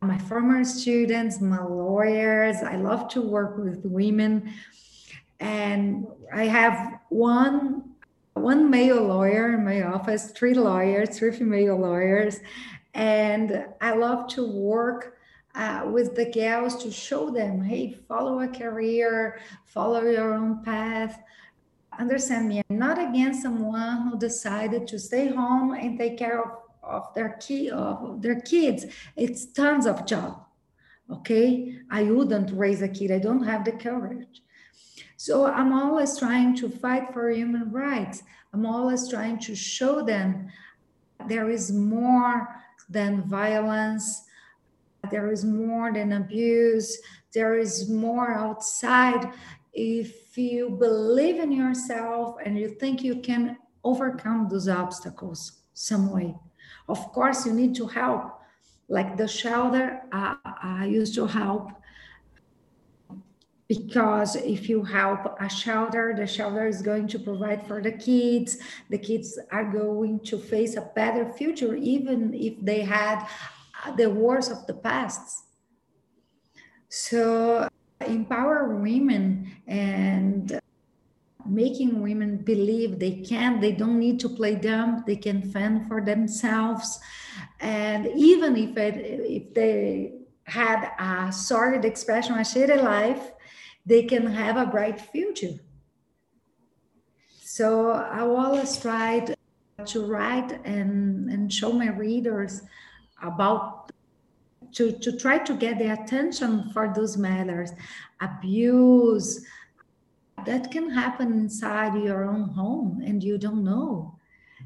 my former students, my lawyers. I love to work with women. And I have one one male lawyer in my office, three lawyers, three female lawyers. And I love to work uh, with the gals to show them, hey, follow a career, follow your own path. Understand me, I'm not against someone who decided to stay home and take care of of their key of their kids. It's tons of job okay? I wouldn't raise a kid. I don't have the courage. So i'm always trying to fight for human rights. I'm always trying to show them there is more than violence, there is more than abuse, there is more outside. If you believe in yourself and you think you can overcome those obstacles some way, of course, you need to help. Like the shelter, uh, I used to help because if you help a shelter, the shelter is going to provide for the kids. The kids are going to face a better future, even if they had the wars of the past. So, empower women and making women believe they can, they don't need to play dumb, they can fend for themselves. And even if, it, if they had a sordid expression, a shitty life, they can have a bright future. So I always tried to write and, and show my readers about to, to try to get the attention for those matters abuse that can happen inside your own home and you don't know.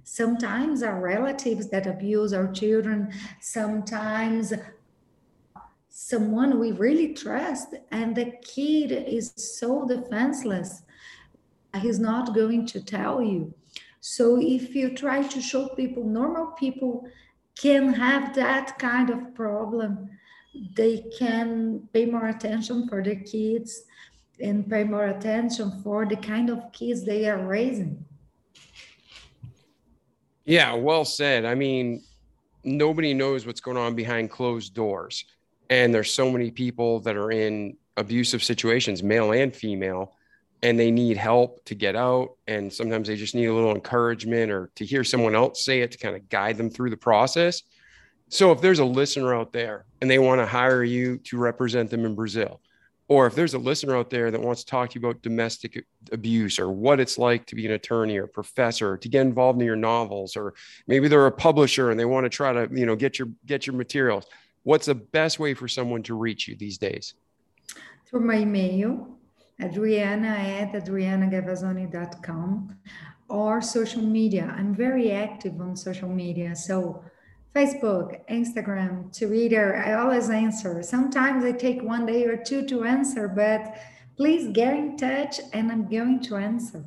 Sometimes our relatives that abuse our children sometimes someone we really trust and the kid is so defenseless he's not going to tell you. So if you try to show people normal people can have that kind of problem they can pay more attention for their kids and pay more attention for the kind of kids they are raising. Yeah well said. I mean nobody knows what's going on behind closed doors. And there's so many people that are in abusive situations male and female and they need help to get out. And sometimes they just need a little encouragement or to hear someone else say it to kind of guide them through the process. So if there's a listener out there and they want to hire you to represent them in brazil or if there's a listener out there that wants to talk to you about domestic abuse or what it's like to be an attorney or professor to get involved in your novels or maybe they're a publisher and they want to try to you know get your get your materials what's the best way for someone to reach you these days? Through my email, adriana at adrianagavazzoni.com or social media. I'm very active on social media. So Facebook, Instagram, Twitter, I always answer. Sometimes I take one day or two to answer, but please get in touch and I'm going to answer.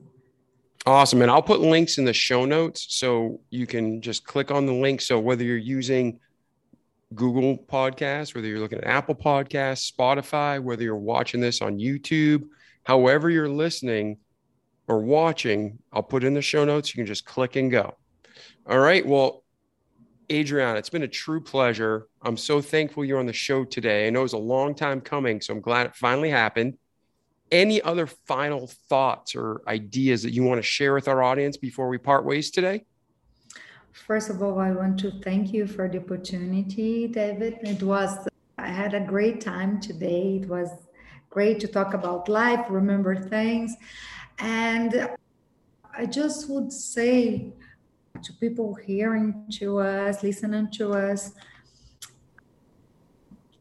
Awesome. And I'll put links in the show notes so you can just click on the link. So whether you're using Google Podcasts, whether you're looking at Apple Podcasts, Spotify, whether you're watching this on YouTube, however you're listening or watching, I'll put in the show notes. You can just click and go. All right. Well, Adriana, it's been a true pleasure. I'm so thankful you're on the show today. I know it was a long time coming, so I'm glad it finally happened. Any other final thoughts or ideas that you want to share with our audience before we part ways today? First of all, I want to thank you for the opportunity, David. It was, I had a great time today. It was great to talk about life, remember things. And I just would say to people hearing to us, listening to us,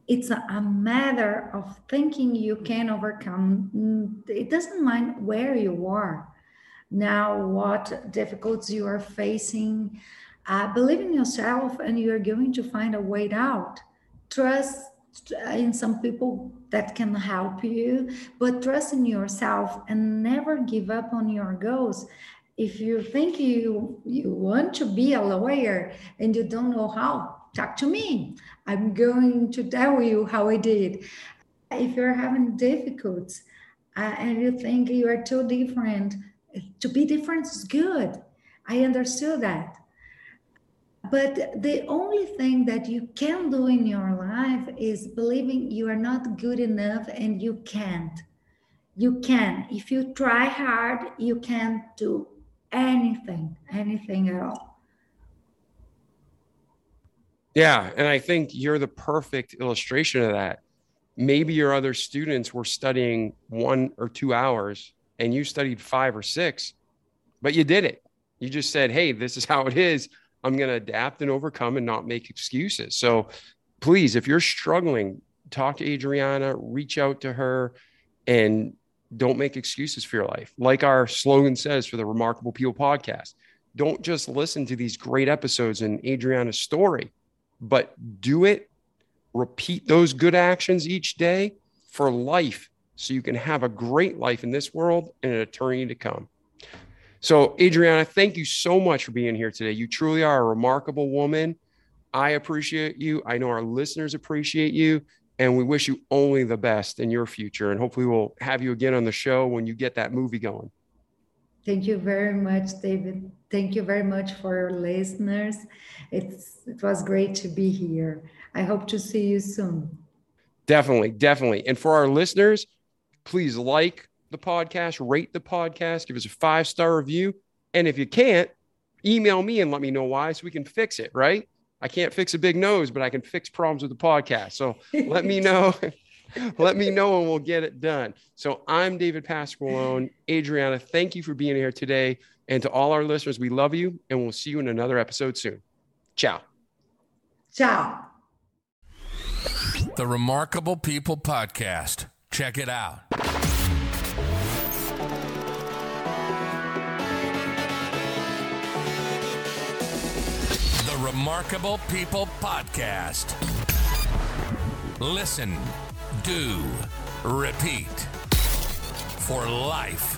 it's a, matter of thinking you can overcome. It doesn't mind where you are now, what difficulties you are facing uh, believe in yourself and you're going to find a way out. Trust in some people that can help you, but trust in yourself and never give up on your goals. If you think you you want to be a lawyer and you don't know how, talk to me. I'm going to tell you how I did. If you're having difficulties uh, and you think you are too different, to be different is good. I understood that but the only thing that you can do in your life is believing you are not good enough and you can't. You can. If you try hard, you can do anything, anything at all. Yeah. And I think you're the perfect illustration of that. Maybe your other students were studying one or two hours and you studied five or six, but you did it. You just said, hey, this is how it is. I'm going to adapt and overcome and not make excuses. So please, if you're struggling, talk to Adriana, reach out to her, and don't make excuses for your life. Like our slogan says for the Remarkable People podcast, don't just listen to these great episodes and Adriana's story, but do it, repeat those good actions each day for life so you can have a great life in this world and an eternity to come. So, Adriana, thank you so much for being here today. You truly are a remarkable woman. I appreciate you. I know our listeners appreciate you. And we wish you only the best in your future. And hopefully, we'll have you again on the show when you get that movie going. Thank you very much, David. Thank you very much for your listeners. It's it was great to be here. I hope to see you soon. Definitely, definitely. And for our listeners, please like the podcast, rate the podcast, give us a five star review. And if you can't, email me and let me know why so we can fix it, right? I can't fix a big nose, but I can fix problems with the podcast. So let me know. let me know and we'll get it done. So I'm David Pasqualone. Adriana, thank you for being here today. And to all our listeners, we love you and we'll see you in another episode soon. Ciao. Ciao. The Remarkable People Podcast. Check it out. Remarkable People Podcast. Listen, do, repeat for life.